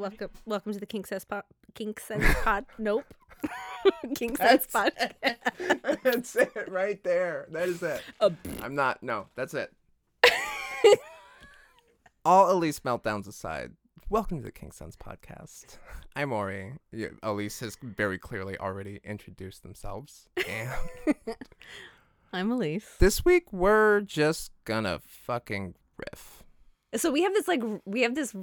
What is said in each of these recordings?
welcome, welcome to the King Says Pod. King Says Pod. Nope. King Says Pod. that's it right there. That is it. I'm not. No, that's it. All Elise meltdowns aside, welcome to the King Sons podcast. I'm Ori. Yeah, Elise has very clearly already introduced themselves. And I'm Elise. this week we're just gonna fucking riff. So we have this like we have this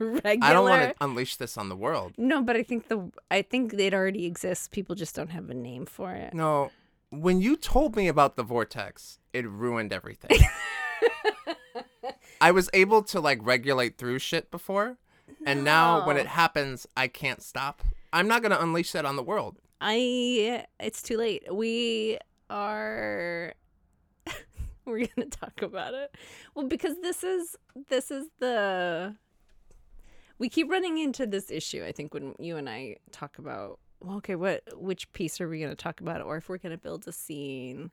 regular. I don't want to unleash this on the world. No, but I think the I think it already exists. People just don't have a name for it. No, when you told me about the vortex, it ruined everything. I was able to like regulate through shit before, and now when it happens, I can't stop. I'm not gonna unleash that on the world. I it's too late. We are we're going to talk about it. Well, because this is this is the we keep running into this issue I think when you and I talk about well, okay, what which piece are we going to talk about or if we're going to build a scene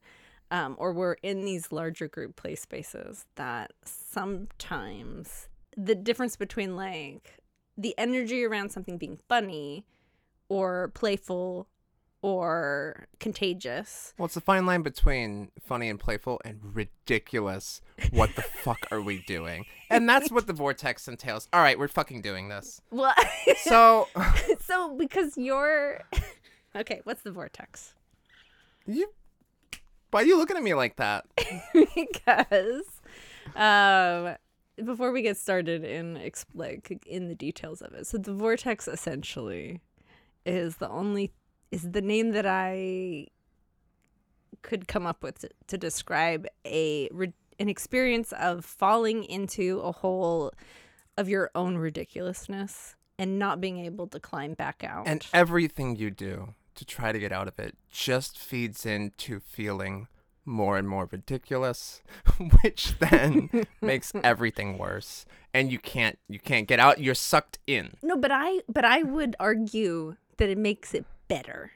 um, or we're in these larger group play spaces that sometimes the difference between like the energy around something being funny or playful or contagious. Well, it's a fine line between funny and playful and ridiculous. What the fuck are we doing? And that's what the vortex entails. All right, we're fucking doing this. Well, So, so because you're okay, what's the vortex? you, why are you looking at me like that? because um before we get started in like in the details of it so the vortex essentially is the only is the name that i could come up with to, to describe a an experience of falling into a hole of your own ridiculousness and not being able to climb back out And everything you do to try to get out of it just feeds into feeling more and more ridiculous, which then makes everything worse. And you can't you can't get out. You're sucked in. no but i but i would argue that it makes it better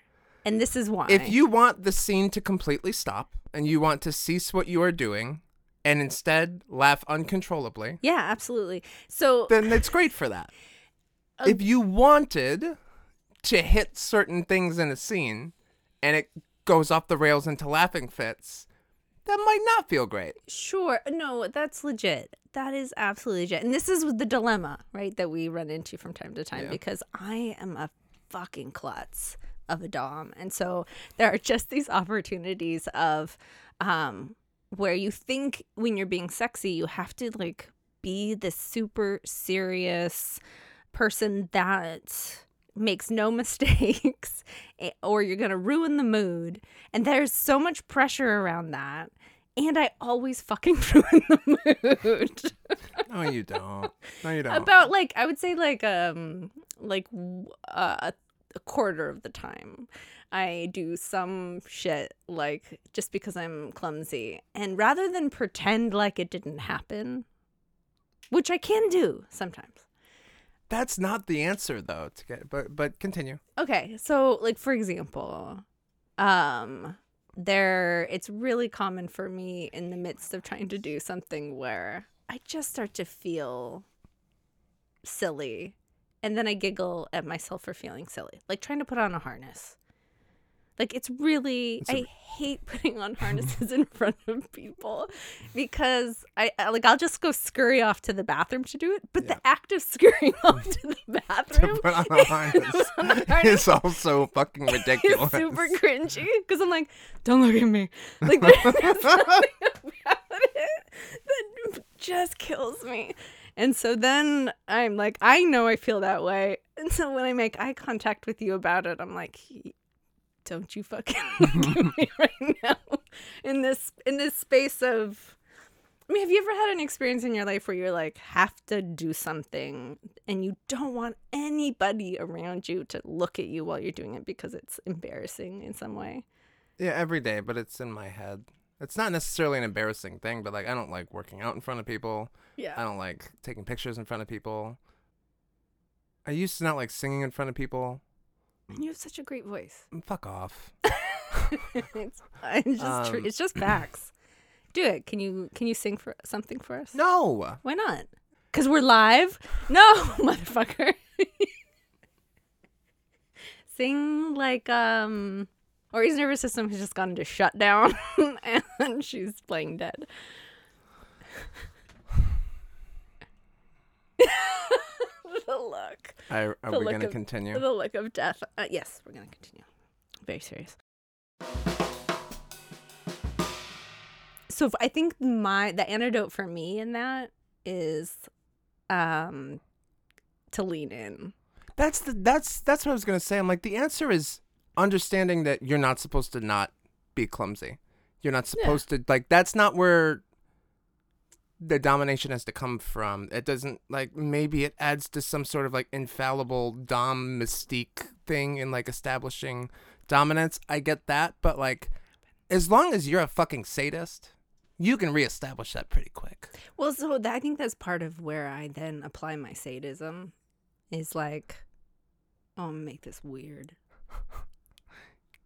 and this is why If you want the scene to completely stop and you want to cease what you are doing and instead laugh uncontrollably, Yeah, absolutely. So then it's great for that. Uh, if you wanted to hit certain things in a scene and it goes off the rails into laughing fits, that might not feel great. sure, no, that's legit. That is absolutely legit. And this is the dilemma, right, that we run into from time to time Yeah. because I am a fucking klutz of a dom. And so there are just these opportunities of um where you think when you're being sexy, you have to like be this super serious person that makes no mistakes eh, or you're going to ruin the mood. And there's so much pressure around that. And I always fucking ruin the mood. No, you don't. No, you don't. About like I would say like um like uh, a a quarter of the time. I do some shit like just because I'm clumsy. And rather than pretend like it didn't happen, which I can do sometimes. That's not the answer though. To get, but but continue. Okay, so like for example, um there it's really common for me in the midst of trying to do something where I just start to feel silly and then I giggle at myself for feeling silly. Like trying to put on a harness. Like it's really It's a- I hate putting on harnesses in front of people because I I- like I'll just go scurry off to the bathroom to do it, but Yeah. the act of scurrying off to the To bathroom put on a harness on a harness is also fucking ridiculous. it's super cringy because I'm like, don't look at me. Like there's something about it that just kills me. And so then I'm like, I know I feel that way. And so when I make eye contact with you about it, I'm like, don't you fucking look at me right now in this in this space of I mean, have you ever had an experience in your life where you're like have to do something and you don't want anybody around you to look at you while you're doing it because it's embarrassing in some way? Yeah, every day, but it's in my head. It's not necessarily an embarrassing thing, but like I don't like working out in front of people. Yeah. I don't like taking pictures in front of people. I used to not like singing in front of people. And you have such a great voice. Fuck off. it's, it's just Um, it's just facts. Do it. Can you can you sing for something for us? No, Why not? Cause we're live? No, motherfucker. Sing like um Ori's nervous system has just gone into shutdown and she's playing dead. the look. I, are The we going to continue? The look of death. Uh, yes, we're gonna continue. Very serious. So I think my the antidote for me in that is um to lean in. That's the that's that's what I was gonna say. I'm like the answer is understanding that you're not supposed to not be clumsy. You're not supposed to like that's not where the domination has to come from. It doesn't like maybe it adds to some sort of like infallible dom mystique thing in like establishing dominance. I get that, but like as long as you're a fucking sadist, you can reestablish that pretty quick. Well, so that, I think that's part of where I then apply my sadism is like, oh, make this weird.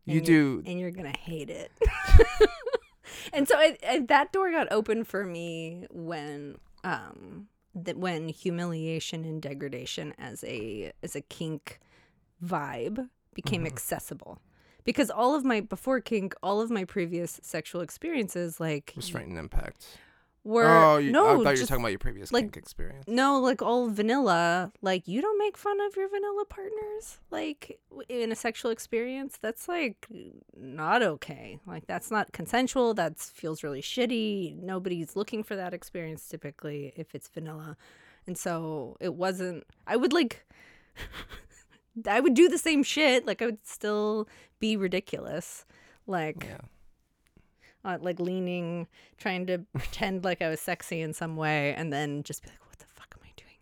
You do and you're gonna hate it. and so I, I, that door got open for me when um that when humiliation and degradation as a as a kink vibe became Mhm. accessible because all of my before kink all of my previous sexual experiences like restraint and impact. Were oh, you, no I thought you were talking about your previous like- kink experience. no, like all vanilla. Like you don't make fun of your vanilla partners. Like in a sexual experience, that's like not okay. Like that's not consensual. That feels really shitty. Nobody's looking for that experience typically if it's vanilla. And so it wasn't. I would like. I would do the same shit. Like I would still be ridiculous. Like Yeah. Uh, like leaning, trying to pretend like I was sexy in some way, and then just be like, "What the fuck am I doing?"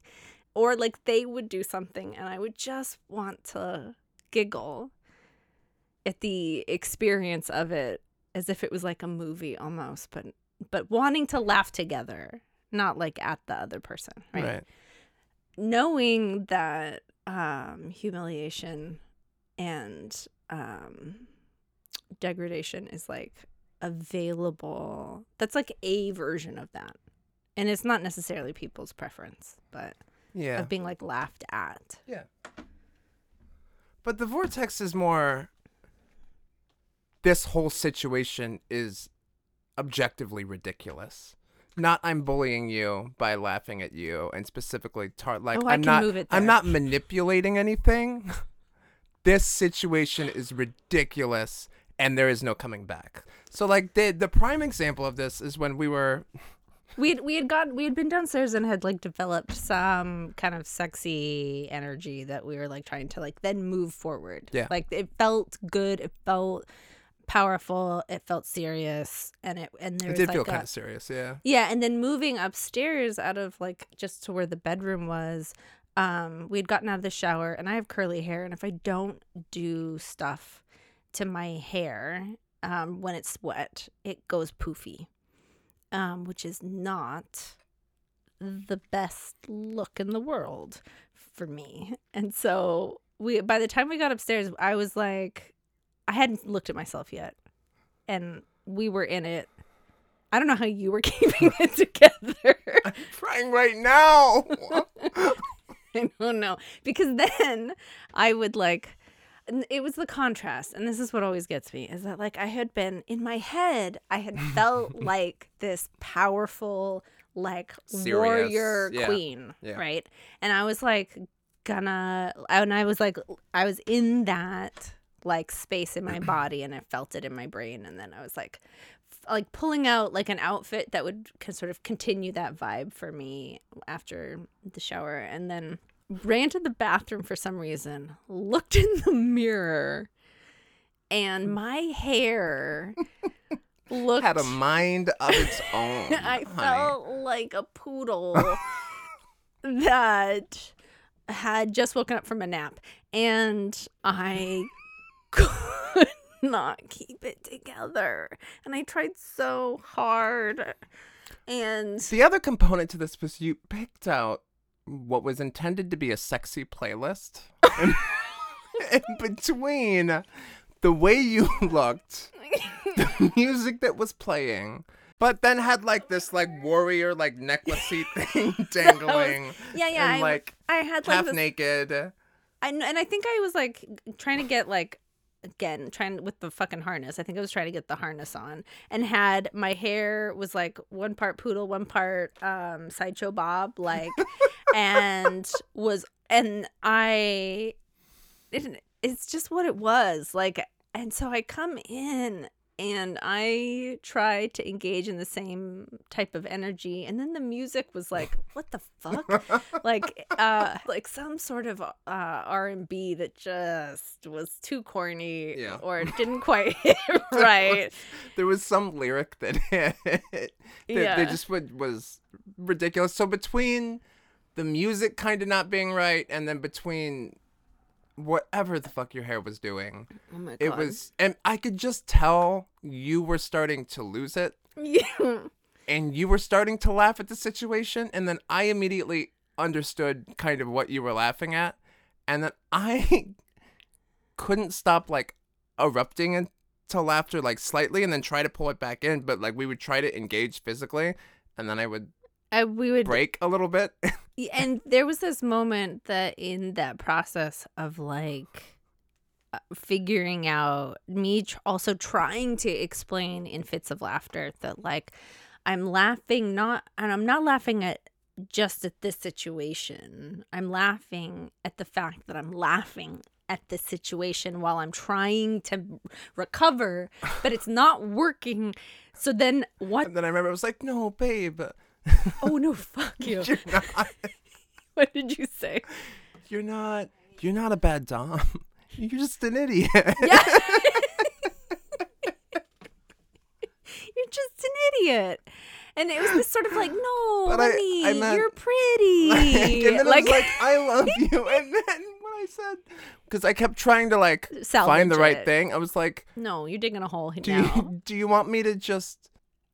Or like they would do something, and I would just want to giggle at the experience of it, as if it was like a movie almost, but but wanting to laugh together, not like at the other person, right? right. knowing that um, humiliation and um, degradation is like available. That's like a version of that. And it's not necessarily people's preference, but Yeah. of being like laughed at. Yeah. But the vortex is more. This whole situation is objectively ridiculous. Not I'm bullying you by laughing at you and specifically tar- like Oh, I'm not I'm not manipulating anything. this situation is ridiculous and there is no coming back. So like the the prime example of this is when we were We had we had got we had been downstairs and had like developed some kind of sexy energy that we were like trying to like then move forward. Yeah. Like it felt good, it felt powerful, it felt serious, and it and there it was did like feel kind of serious, yeah. Yeah, and then moving upstairs out of like just to where the bedroom was, um, we had gotten out of the shower and I have curly hair and if I don't do stuff to my hair, um, when it's wet, it goes poofy. Um, which is not the best look in the world for me. And so we by the time we got upstairs, I was like I hadn't looked at myself yet. And we were in it. I don't know how you were keeping it together. I'm crying right now. I don't know. Because then I would like it was the contrast and this is what always gets me is that like I had been in my head I had felt like this powerful like Serious, warrior yeah, queen, yeah. right? And I was like gonna and I was like I was in that like space in my body and I felt it in my brain and then I was like f- like pulling out like an outfit that would sort of continue that vibe for me after the shower and then ran to the bathroom for some reason looked in the mirror and hmm. my hair looked Had a mind of its own. I honey. felt like a poodle that had just woken up from a nap and I could not keep it together. And I tried so hard. And The other component to this was you picked out what was intended to be a sexy playlist. in, in between the way you looked, the music that was playing. but then had like this like warrior like necklacey thing dangling Yeah, yeah. and I, like I had like half this, naked. I, and I think I was like trying to get like again trying with the fucking harness. I think I was trying to get the harness on and had my hair was like one part poodle, one part um sideshow bob, like and was and I it, it's just what it was like and so I come in and I try to engage in the same type of energy and then the music was like what the fuck like uh like some sort of uh R&B that just was too corny Yeah. or didn't quite hit right there was some lyric that hit that Yeah. they just was ridiculous. So between the music kind of not being right and then between whatever the fuck your hair was doing, oh my god it was and I could just tell you were starting to lose it yeah. and you were starting to laugh at the situation and then I immediately understood kind of what you were laughing at and then I couldn't stop like erupting into laughter like slightly and then try to pull it back in but like we would try to engage physically and then I would I, we would break a little bit. And there was this moment that in that process of like uh, figuring out me tr- also trying to explain in fits of laughter that like i'm laughing not and i'm not laughing at just at this situation. I'm laughing at the fact that i'm laughing at this situation while i'm trying to recover but it's not working. So then what and then I remember I was like no babe oh no fuck you you're not what did you say you're not you're not a bad dom you're just an idiot Yeah. You're just an idiot. And it was this sort of like, no, But I- honey, I meant- you're pretty. and then like, I was like, I love you. And then when I said, because I kept trying to like find the right it. thing, I was like, no, you're digging a hole do now. you do you want me to just?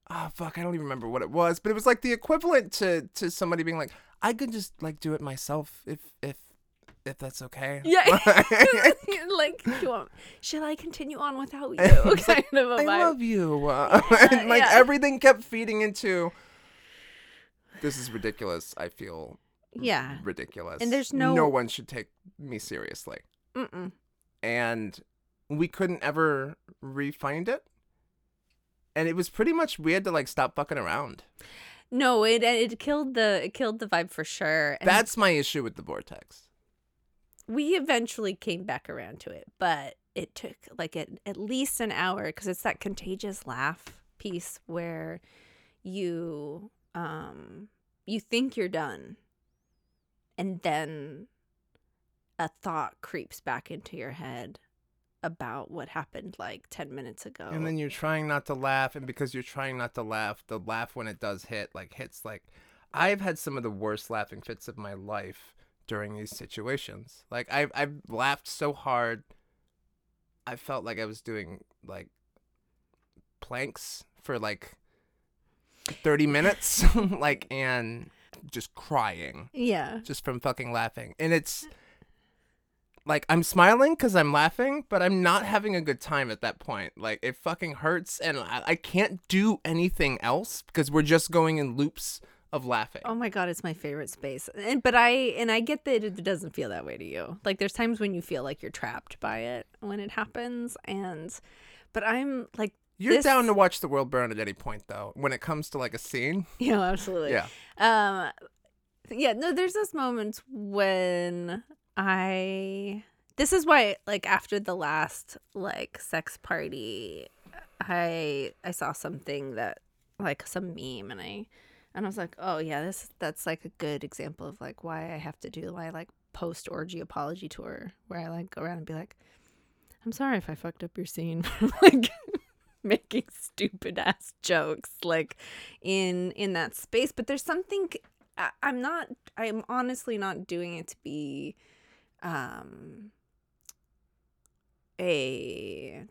Oh fuck, I don't even remember what it was, but it was like the equivalent to to somebody being like, I could just like do it myself if if if that's okay. Yeah. like, want, should I continue on without you? Kind of a I love you. Uh, and like yeah. everything kept feeding into. This is ridiculous. I feel yeah. ridiculous. And there's no- no one should take me seriously. Mm-mm. and we couldn't ever re-find it. And it was pretty much we had to like stop fucking around. No, it it killed the it killed the vibe for sure. And That's my issue with the vortex. we eventually came back around to it, but it took like at, at least an hour because it's that contagious laugh piece where you um you think you're done and then a thought creeps back into your head about what happened like 10 minutes ago. And then you're trying not to laugh, and because you're trying not to laugh, the laugh when it does hit, like hits like I've had some of the worst laughing fits of my life during these situations. Like I've I've laughed so hard I felt like I was doing like planks for like 30 minutes like and just crying yeah. just from fucking laughing. And it's like I'm smiling because I'm laughing, but I'm not having a good time at that point. Like it fucking hurts, and I, I can't do anything else because we're just going in loops of laughing. Oh my god, it's my favorite space. And but I and I get that it doesn't feel that way to you. Like there's times when you feel like you're trapped by it when it happens and but I'm like You're this- down to watch the world burn at any point, though. When it comes to like a scene, Yeah, absolutely. yeah, Um yeah, no, there's those moments when I this is why like after the last like sex party I I saw something that like some meme and I and I was like, "Oh yeah, this that's like a good example of like why I have to do my like post orgy apology tour where I like go around and be like, "I'm sorry if I fucked up your scene." like making stupid ass jokes like in in that space, but there's something I, I'm not I'm honestly not doing it to be um a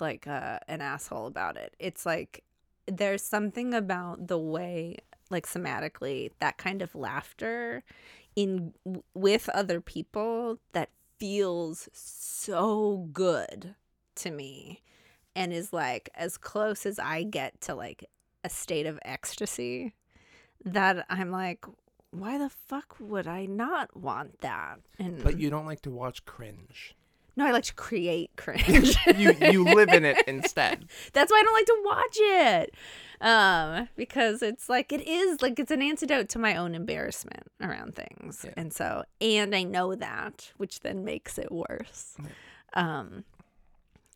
like uh, an asshole about it. It's like there's something about the way like somatically that kind of laughter in with other people that feels so good to me and is like as close as I get to like a state of ecstasy that I'm like, why the fuck would I not want that? And But you don't like to watch cringe. no, I like to create cringe. You you live in it instead. That's why I don't like to watch it. Um, because it's like it is like it's an antidote to my own embarrassment around things. Yeah. And so and I know that, which then makes it worse. Um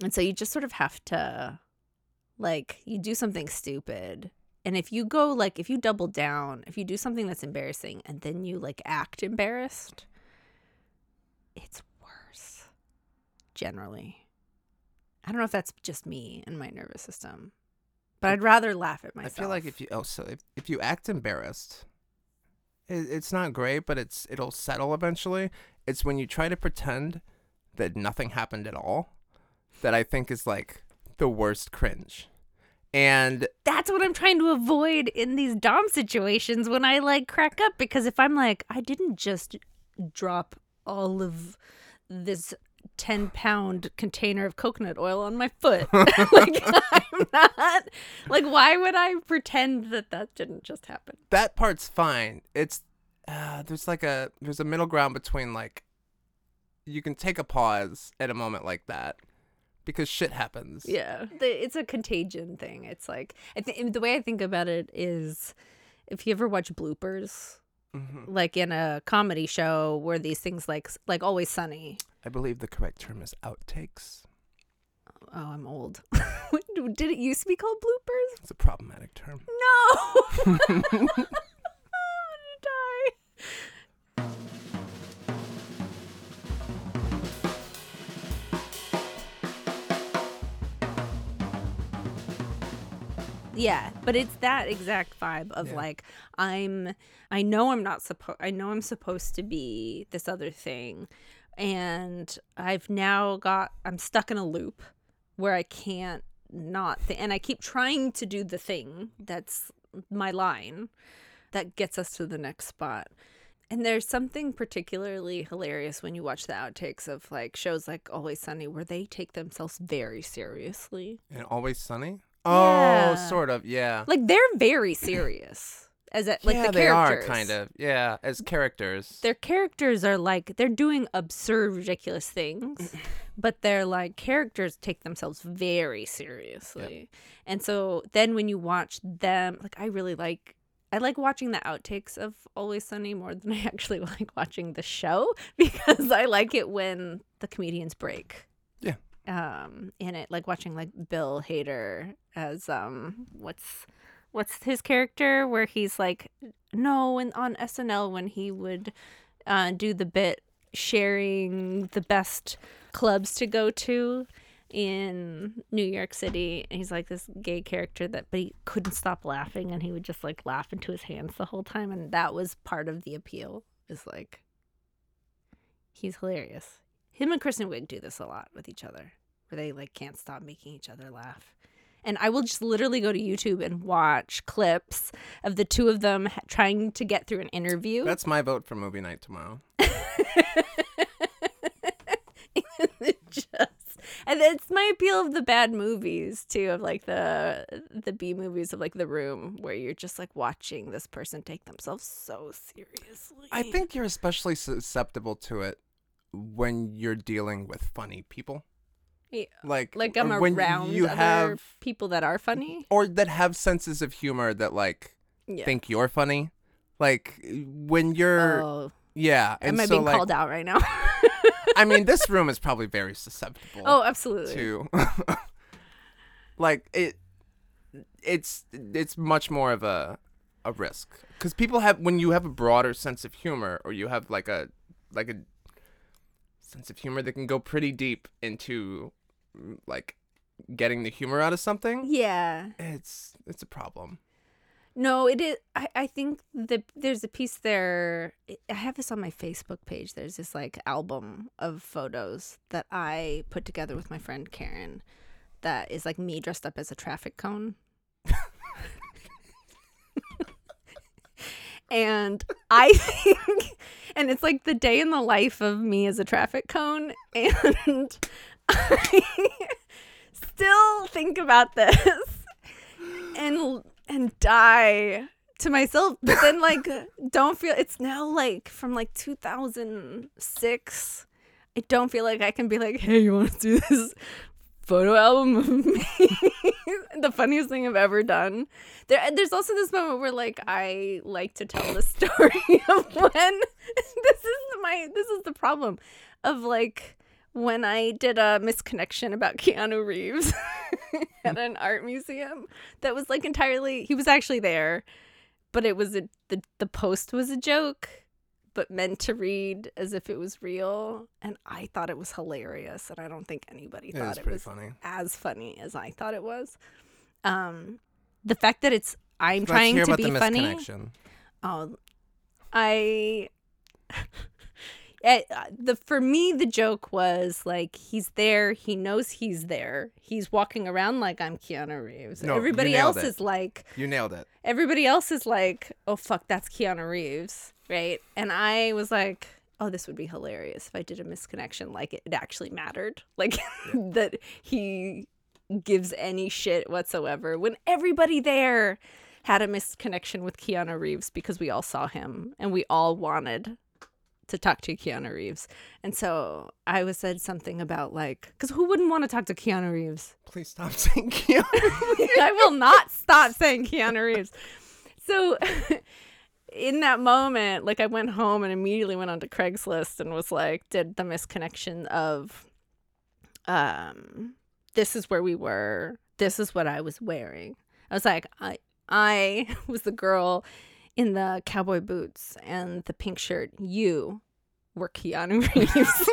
and so you just sort of have to like you do something stupid. And if you go like if you double down, if you do something that's embarrassing and then you like act embarrassed, it's worse generally. I don't know if that's just me and my nervous system, but I'd rather laugh at myself. I feel like if you oh so if, if you act embarrassed, it, it's not great, but it's it'll settle eventually. It's when you try to pretend that nothing happened at all that I think is like the worst cringe. And that's what I'm trying to avoid in these dom situations when I like crack up because if I'm like I didn't just drop all of this 10 pound container of coconut oil on my foot like I'm not like why would I pretend that that didn't just happen that part's fine. It's uh, there's like a there's a middle ground between like you can take a pause at a moment like that because shit happens. Yeah, the, it's a contagion thing. It's like I think the way I think about it is, if you ever watch bloopers, Mhm. like in a comedy show where these things like like Always Sunny. I believe the correct term is outtakes. Oh, I'm old. Did it used to be called bloopers? It's a problematic term. No. I'm gonna die. Yeah, but it's that exact vibe of Yeah. like I'm I know I'm not supposed I know I'm supposed to be this other thing and I've now got I'm stuck in a loop where I can't not th- and I keep trying to do the thing that's my line that gets us to the next spot. And there's something particularly hilarious when you watch the outtakes of like shows like Always Sunny where they take themselves very seriously. And always sunny? Oh, yeah. Oh, sort of. Yeah. Like they're very serious as a, like yeah, the they are characters. kind of. Yeah, as characters. Their characters are like they're doing absurd, ridiculous things, but they're like characters take themselves very seriously. And so then when you watch them, like I really like I like watching the outtakes of Always Sunny more than I actually like watching the show because I like it when the comedians break. Um in it like watching like Bill Hader as um what's what's his character where he's like no and on SNL when he would uh do the bit sharing the best clubs to go to in New York City. And he's like this gay character that, but he couldn't stop laughing and he would just like laugh into his hands the whole time. And that was part of the appeal is like, he's hilarious. Him and Kristen Wiig do this a lot with each other where they like can't stop making each other laugh. And I will just literally go to YouTube and watch clips of the two of them ha- trying to get through an interview. That's my vote for movie night tomorrow. just and it's my appeal of the bad movies too of like the the b movies of like the room where you're just like watching this person take themselves so seriously I think you're especially susceptible to it when you're dealing with funny people. Yeah, Like like uh, i'm when around you other have people that are funny or that have senses of humor that like yeah think you're funny. Like when you're oh yeah, am and i so being like called out right now I mean this room is probably very susceptible. oh absolutely to like it it's it's much more of a a risk because people have when you have a broader sense of humor or you have like a like a sense of humor that can go pretty deep into like getting the humor out of something yeah it's it's a problem No, it is. I, I think that there's a piece there. I have this on my Facebook page. There's this like album of photos that I put together with my friend Karen. That is like me dressed up as a traffic cone. And I think, and it's like the day in the life of me as a traffic cone. And I still think about this and and die to myself but then like don't feel it's now like from like 2006 i don't feel like i can be like hey you want to do this photo album of me. The funniest thing i've ever done. There there's also this moment where like i like to tell the story of when this is my this is the problem of like when I did a misconnection about Keanu Reeves at an art museum that was like entirely he was actually there, but it was a the the post was a joke, but meant to read as if it was real, and I thought it was hilarious, and I don't think anybody It thought it was funny. as funny as I thought it was. Um, the fact that it's I'm Let's trying to be funny. Oh, I. Eh, uh, the for me the joke was like he's there he knows he's there he's walking around like i'm keanu reeves No, everybody else it. is like You nailed it. everybody else is like oh fuck that's keanu reeves right and i was like oh this would be hilarious if i did a misconnection like it, it actually mattered like that he gives any shit whatsoever when everybody there had a misconnection with keanu reeves because we all saw him and we all wanted to talk to keanu reeves and so i was said something about like because who wouldn't want to talk to keanu reeves Please stop saying Keanu. I will not stop saying Keanu Reeves. So in that moment, like I went home and immediately went onto Craigslist and was like, did the misconnection of um this is where we were, this is what I was wearing. I was like, I I was the girl in the cowboy boots and the pink shirt. You were Keanu Reeves.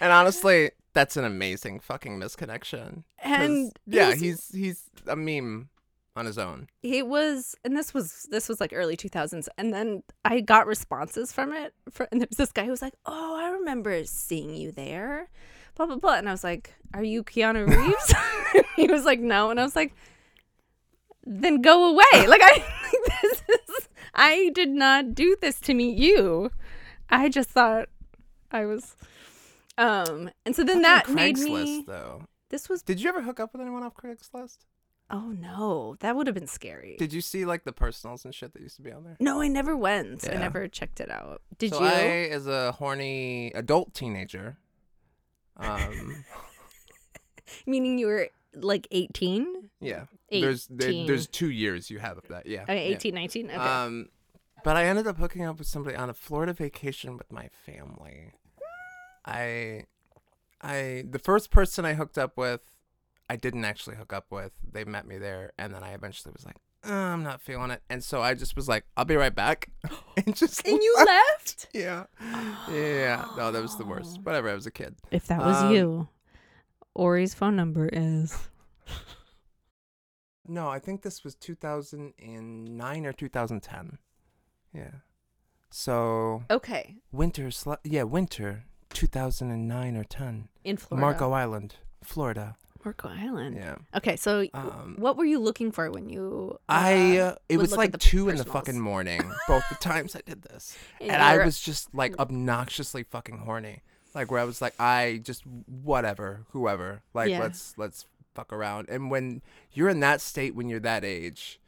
and honestly, that's an amazing fucking misconnection. and yeah, he's he's a meme on his own. He was and this was this was like early 2000s and then i got responses from it for, and there was this guy who was like oh i remember seeing you there blah blah blah and i was like are you keanu reeves he was like no and i was like then go away like i this is i did not do this to meet you i just thought i was um and so then that made Craigslist, me though. this was Did you ever hook up with anyone off Craigslist? oh no that would have been scary Did you see like the personals and shit that used to be on there? No, I never went. I never checked it out. Did so you? I, as a horny adult teenager, um, Meaning you were like 18? yeah, there's there, there's two years you have of that. Yeah, Okay, yeah. 18, 19? Okay. Um, but I ended up hooking up with somebody on a Florida vacation with my family. I, I the first person I hooked up with, I didn't actually hook up with. They met me there, and then I eventually was like, "Uh, I'm not feeling it, and so I just was like, I'll be right back, and just and you left. left? Yeah, yeah. No, that was the worst. Whatever. I was a kid. If that was Um, you, Ori's phone number is. No, I think this was 2009 or 2010. Yeah. So Okay. winter, sl- yeah, winter 2009 or 10. In Florida. Marco Island, Florida. Marco Island. Yeah. Okay, so Um, what were you looking for when you. I uh, uh, it was like the two in the fucking morning, both the times I did this, and and I was just like obnoxiously fucking horny, like where I was like, I just whatever, whoever, like Yeah. let's let's fuck around. And when you're in that state when you're that age,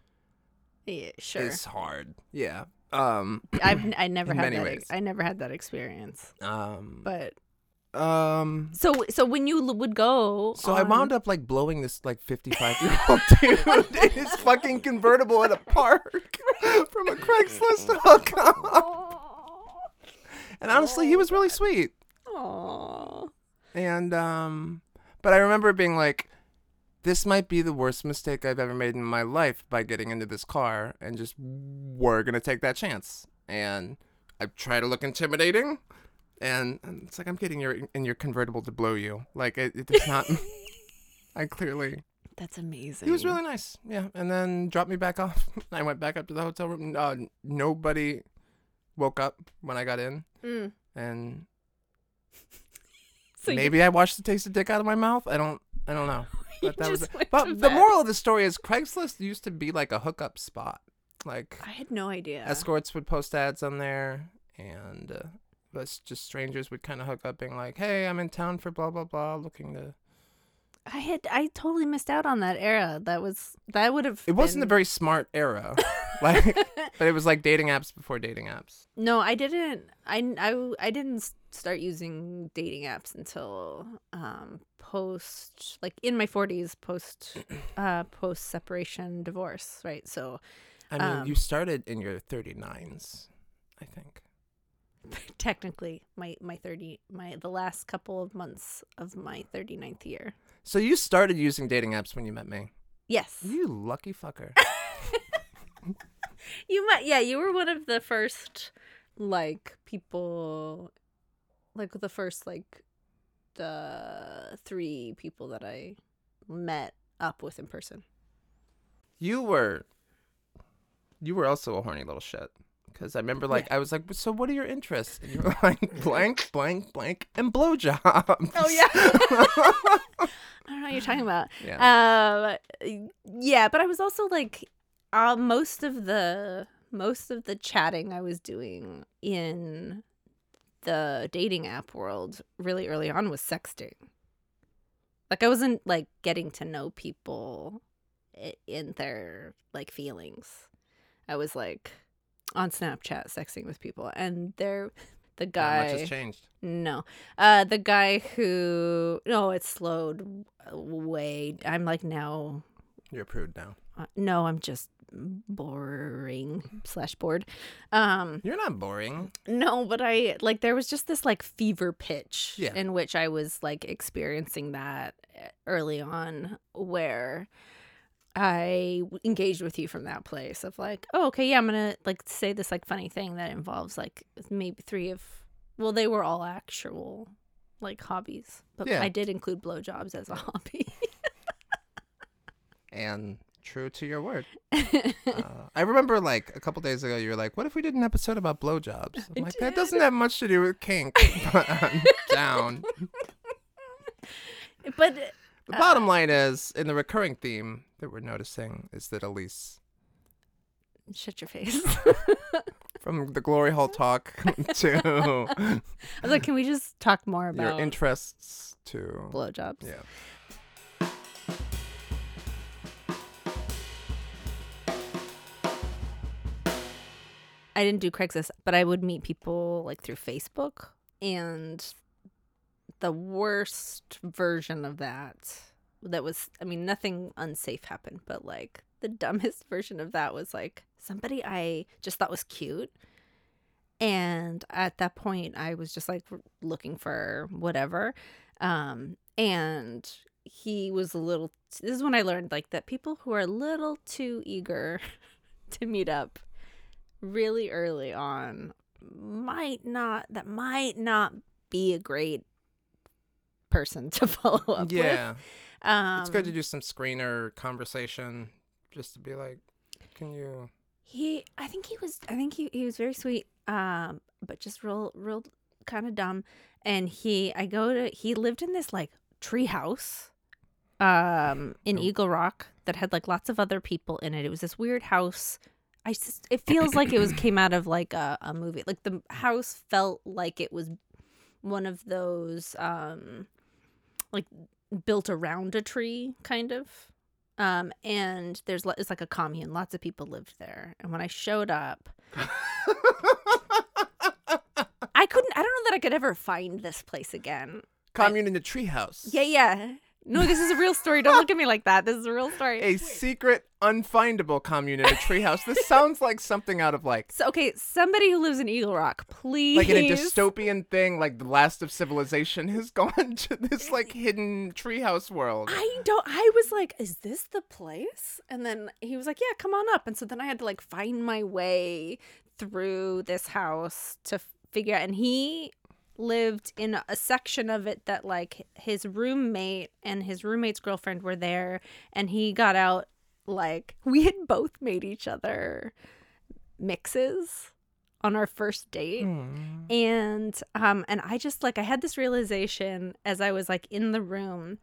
Yeah, sure. it's hard. Yeah. Um. I've I never had that. ways. I never had that experience. Um. But Um. so so when you l- would go, So I wound up like blowing this like 55 year old dude in his fucking convertible at a park from a Craigslist hookup. And honestly, he was really sweet. Aw. And um, but I remember being like, this might be the worst mistake I've ever made in my life by getting into this car and just we're gonna take that chance. And I try to look intimidating. And, and it's like I'm getting your in your convertible to blow you. Like it, it's not. I clearly That's amazing. He was really nice. Yeah, and then dropped me back off. I went back up to the hotel room. Uh, nobody woke up when I got in, Mm. and So maybe I washed the taste of dick out of my mouth. I don't. I don't know. But that was. just it. went to But the moral of the story is Craigslist used to be like a hookup spot. Like I had no idea. escorts would post ads on there, and uh, us just strangers would kind of hook up, being like, "Hey, I'm in town for blah blah blah, looking to." I had I totally missed out on that era. That was that would have. It wasn't a very smart era, like, but it was like dating apps before dating apps. No, I didn't. I, I, I didn't start using dating apps until um post like in my 40s post uh post separation divorce, right? So I mean, Um, you started in your 39s, I think. technically my my 30 my the last couple of months of my 39th year. So you started using dating apps when you met me. Yes. You lucky fucker. You met yeah, you were one of the first like people like the first like the three people that I met up with in person. you were you were also a horny little shit because i remember like i was like so what are your interests and you were like blank blank blank and blowjobs Oh yeah. I don't know what you're talking about. yeah Um yeah, but I was also like uh, most of the most of the chatting I was doing in the dating app world really early on was sexting. Like I wasn't like getting to know people in their like feelings. I was like on Snapchat sexting with people and they're the Not guy much has changed no. Uh the guy who no, it slowed way. I'm like now you're a prude now uh, no, I'm just boring slash bored. Um you're not boring no, but I like there was just this like fever pitch Yeah. in which I was like experiencing that early on where I engaged with you from that place of like, oh, okay, yeah, I'm gonna like say this like funny thing that involves like maybe three of, well, they were all actual like hobbies, but Yeah. I did include blowjobs as a hobby. and true to your word. Uh, i remember like a couple days ago you were like what if we did an episode about blowjobs? I'm like that doesn't have much to do with kink but I'm down. But the bottom line is in the recurring theme that we're noticing is that elise shut your face. from the glory hole talk to I was like, can we just talk more about your interests to blowjobs? yeah I didn't do Craigslist, but I would meet people like through Facebook. And the worst version of that, that was, I mean, nothing unsafe happened, but like the dumbest version of that was like somebody I just thought was cute. And at that point, I was just like looking for whatever. Um, and he was a little, this is when I learned like that people who are a little too eager to meet up really early on might not that might not be a great person to follow up with yeah with. Um it's good to do some screener conversation just to be like can you he I think he was I think he, he was very sweet um but just real real kind of dumb and he I go to he lived in this like tree house um in. Eagle Rock that had like lots of other people in it. It was this weird house. I just it feels like it was came out of like a, a movie. Like the house felt like it was one of those um like built around a tree kind of. Um and there's it's like a commune. Lots of people lived there. And when I showed up, I couldn't I don't know that I could ever find this place again. commune in the treehouse Yeah, yeah. No, this is a real story. Don't look at me like that. This is a real story. a secret unfindable commune in a treehouse this sounds like something out of like So, okay, somebody who lives in Eagle Rock, please. like in a dystopian thing like the last of civilization has gone to this like hidden treehouse world I don't. I was like, "Is this the place?" And then he was like, "Yeah, come on up." And so then I had to like find my way through this house to figure out. And he lived in a section of it that like his roommate and his roommate's girlfriend were there, and he got out like we had both made each other mixes on our first date Hmm. and um and i just like i had this realization as i was like in the room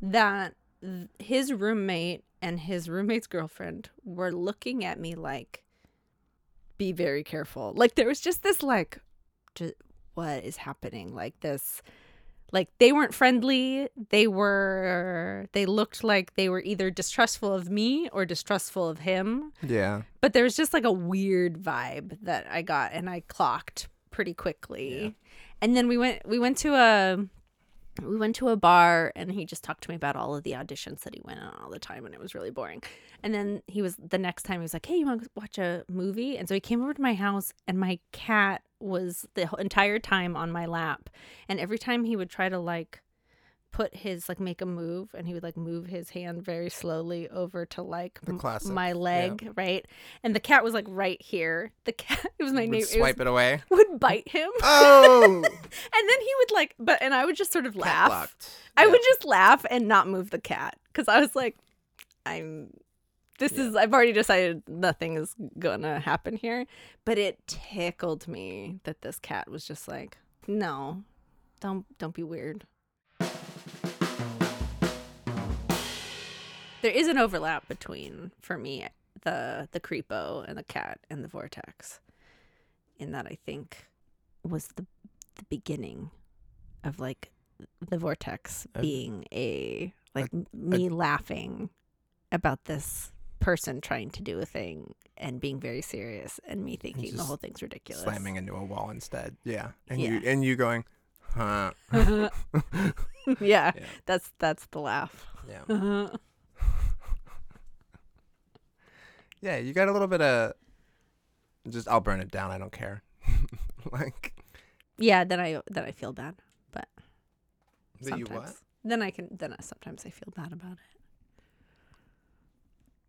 that th- his roommate and his roommate's girlfriend were looking at me like be very careful like there was just this like what is happening? Like this like they weren't friendly. They were they looked like they were either distrustful of me or distrustful of him. Yeah. But there was just like a weird vibe that I got and I clocked pretty quickly. Yeah. And then we went we went to a we went to a bar and he just talked to me about all of the auditions that he went on all the time and it was really boring. And then he was the next time he was like, "Hey, you want to watch a movie?" And so he came over to my house and my cat was the entire time on my lap. And every time he would try to like put his like make a move and he would like move his hand very slowly over to like The classic, my yeah. leg, right? And the cat was like right here. The cat it was my neighbor swipe it away. would bite him. Oh. and then he would like but and I would just sort of laugh. Locked. I would just laugh and not move the cat cuz I was like I'm this Yeah. is I've already decided nothing is to happen here, but it tickled me that this cat was just like, "No. Don't don't be weird." There is an overlap between for me the the creepo and the cat and the vortex in that I think was the the beginning of like the vortex being a like me laughing about this person trying to do a thing and being very serious and me thinking the whole thing's ridiculous. slamming into a wall instead. Yeah. And Yeah. you and you going, huh? yeah, Yeah. that's that's the laugh. Yeah. Yeah, you got a little bit of just I'll burn it down, I don't care. like yeah, then I then I feel bad, but that you sometimes what? then I can then I, sometimes I feel bad about it.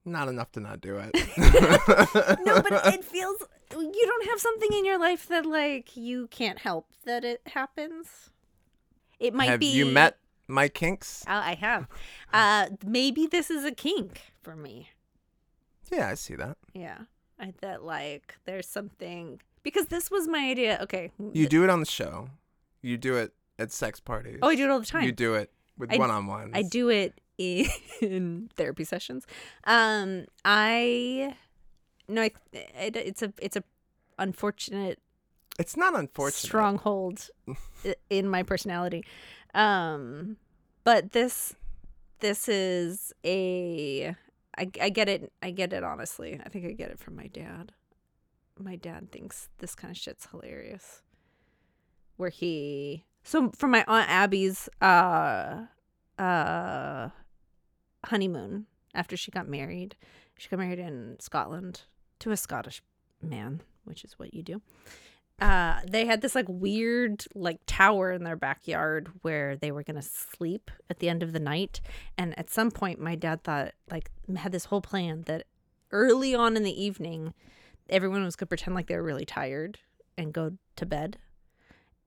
Not enough to not do it. no, but it feels you don't have something in your life that like you can't help that it happens. It might Have be you met my kinks? Uh, I have. Uh, maybe this is a kink for me. Yeah, I see that. Yeah, I that like there's something because this was my idea. Okay. You do it on the show. You do it at sex parties. Oh, I do it all the time. You do it with one-on-ones. I do it in therapy sessions. Um, I no, I, it, it's a it's a unfortunate It's not unfortunate. stronghold in my personality. Um, but this this is a I, I get it I get it honestly. I think I get it from my dad. My dad thinks this kind of shit's hilarious. Where he so from my aunt Abby's uh uh honeymoon after she got married. She got married in Scotland to a Scottish man, which is what you do uh they had this like weird like tower in their backyard where they were gonna sleep at the end of the night. And at some point my dad thought like had this whole plan that early on in the evening everyone was gonna pretend like they were really tired and go to bed.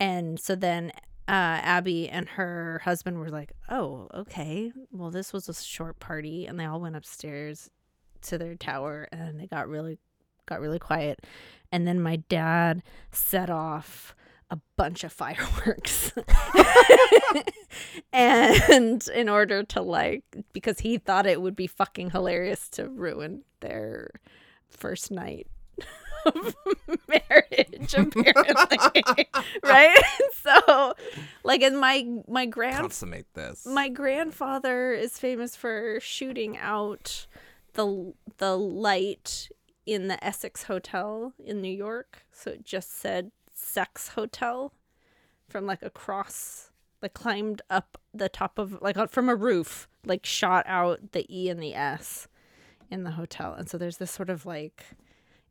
And so then uh abby and her husband were like oh okay. Well this was a short party. And they all went upstairs to their tower and they got really got really quiet and then my dad set off a bunch of fireworks. And in order to like because he thought it would be fucking hilarious to ruin their first night of marriage apparently. Right? So like and my my grand consummate this. my grandfather is famous for shooting out the the light in the Essex Hotel in New York. So it just said sex hotel from like across like climbed up the top of like from a roof, like shot out the E and the S in the hotel. And so there's this sort of like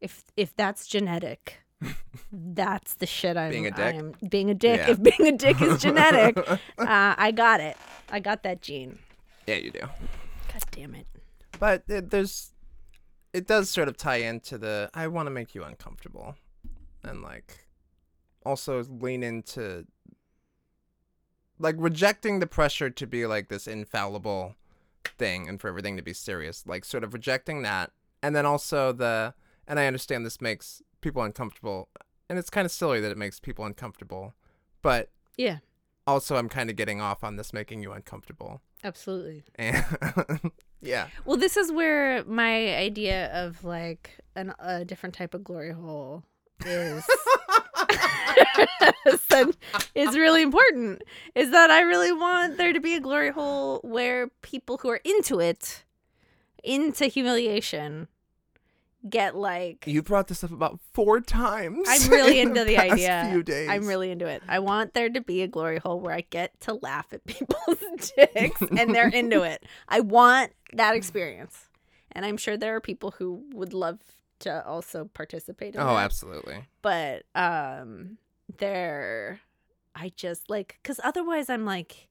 if if that's genetic, that's the shit I'm Being a dick? I'm being a dick. Yeah. If being a dick is genetic, uh, I got it. I got that gene. yeah, you do. God damn it. But there's, it does sort of tie into the I want to make you uncomfortable, and like, also lean into, like rejecting the pressure to be like this infallible thing and for everything to be serious, like sort of rejecting that, and then also the, and I understand this makes people uncomfortable, and it's kind of silly that it makes people uncomfortable, but Yeah, also I'm kind of getting off on this making you uncomfortable, absolutely. and yeah. Well, this is where my idea of like an, a different type of glory hole is is really important is that I really want there to be a glory hole where people who are into it, into humiliation, get like You brought this up about four times. I'm really in into the past idea. Few days. I'm really into it. I want there to be a glory hole where I get to laugh at people's dicks and they're into it. I want that experience. And I'm sure there are people who would love to also participate in Oh, that. absolutely. But um there I just like cuz otherwise I'm like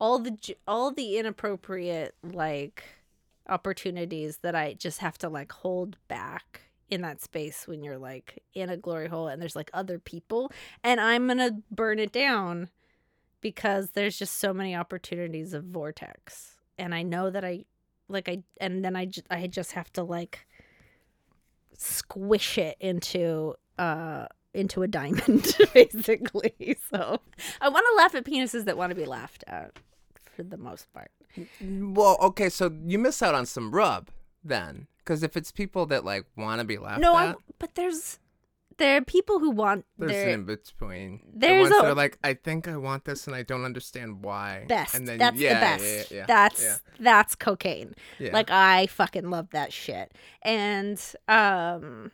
all the all the inappropriate like opportunities that I just have to like hold back in that space when you're like in a glory hole and there's like other people. And I'm going to burn it down because there's just so many opportunities of vortex. And I know that I like I and then I just I just have to like squish it into uh into a diamond basically. So I want to laugh at penises that want to be laughed at for the most part Well, okay, so you miss out on some rub then, because if it's people that like want to be laughed no at, I, but there's there are people who want there's their an in between. there's the ones a- that are like, I think I want this and I don't understand why. best And then, that's yeah, the best Yeah, yeah, yeah, that's that's cocaine. Like I fucking love that shit. And um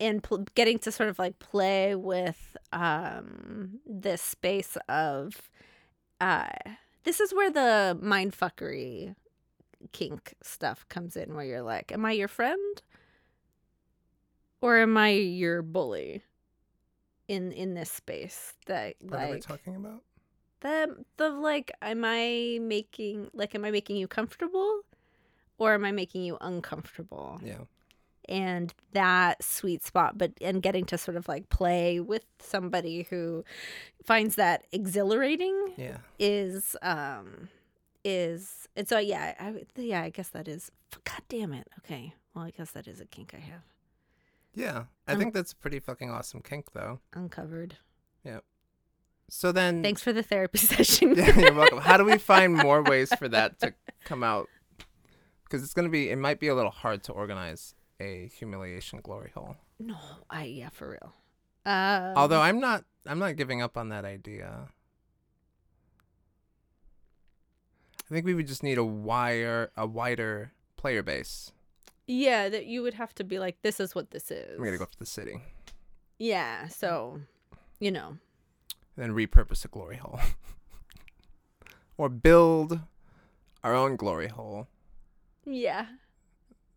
and pl- getting to sort of like play with um this space of uh this is where the mind fuckery kink stuff comes in where you're like am I your friend or am I your bully in in this space that what are we like talking about? the the like am i making like am i making you comfortable or am i making you uncomfortable Yeah. And that sweet spot but and getting to sort of like play with somebody who finds that exhilarating Yeah. is um is and so yeah i yeah i guess that is god damn it okay well i guess that is a kink i have Yeah. I Um, think that's a pretty fucking awesome kink though. uncovered yeah So then thanks for the therapy session Yeah, you're welcome. How do we find more ways for that to come out? Because it's gonna be, it might be a little hard to organize a humiliation glory hole. no i yeah for real um, Although I'm not, I'm not giving up on that idea. I think we would just need a wire, a wider player base. Yeah, that you would have to be like, this is what this is. I'm gonna go up to the city Yeah, so, you know. then repurpose a glory hole, or build our own glory hole. Yeah.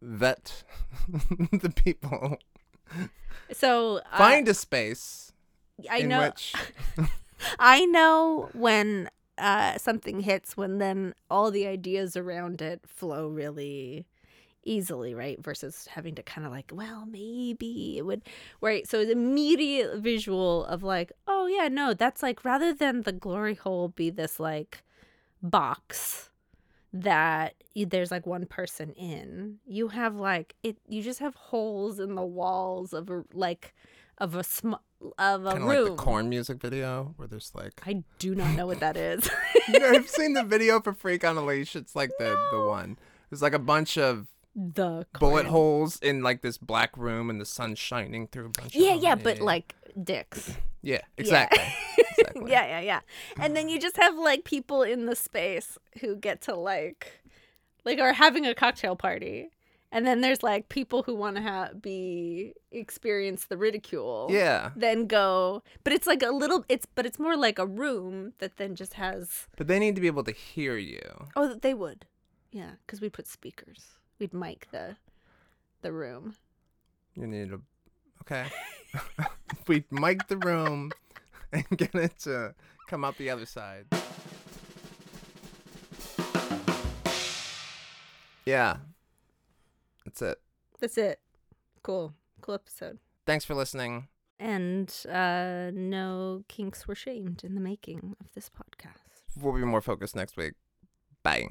Vet the people. So uh, Find a space I in know. which I know when uh, something hits when then all the ideas around it flow really easily, right? Versus having to kind of like, well, maybe it would, right? So the immediate visual of like, oh yeah, no, that's like rather than the glory hole be this like box that there's like one person in, you have like it, you just have holes in the walls of a like of a sm- of a kind of room. like the Korn music video where there's like I do not know what that is. I've seen the video for Freak on a Leash. It's like the the one. There's like a bunch of the bullet holes in like this black room, and the sun's shining through a bunch. Yeah, yeah, but like dicks. yeah, exactly. exactly. Yeah, yeah, yeah. And then you just have like people in the space who get to like like are having a cocktail party. And then there's like people who want to ha- be experience the ridicule. Yeah, Then go, but it's like a little. It's but it's more like a room that then just has. but they need to be able to hear you. Oh, they would, yeah, because we'd put speakers. We'd mic the, the room. You need to. Okay. we mic the room and get it to come out the other side. Yeah. That's it. That's it. Cool, cool episode. Thanks for listening. And uh, no kinks were shamed in the making of this podcast. We'll be more focused next week. Bye.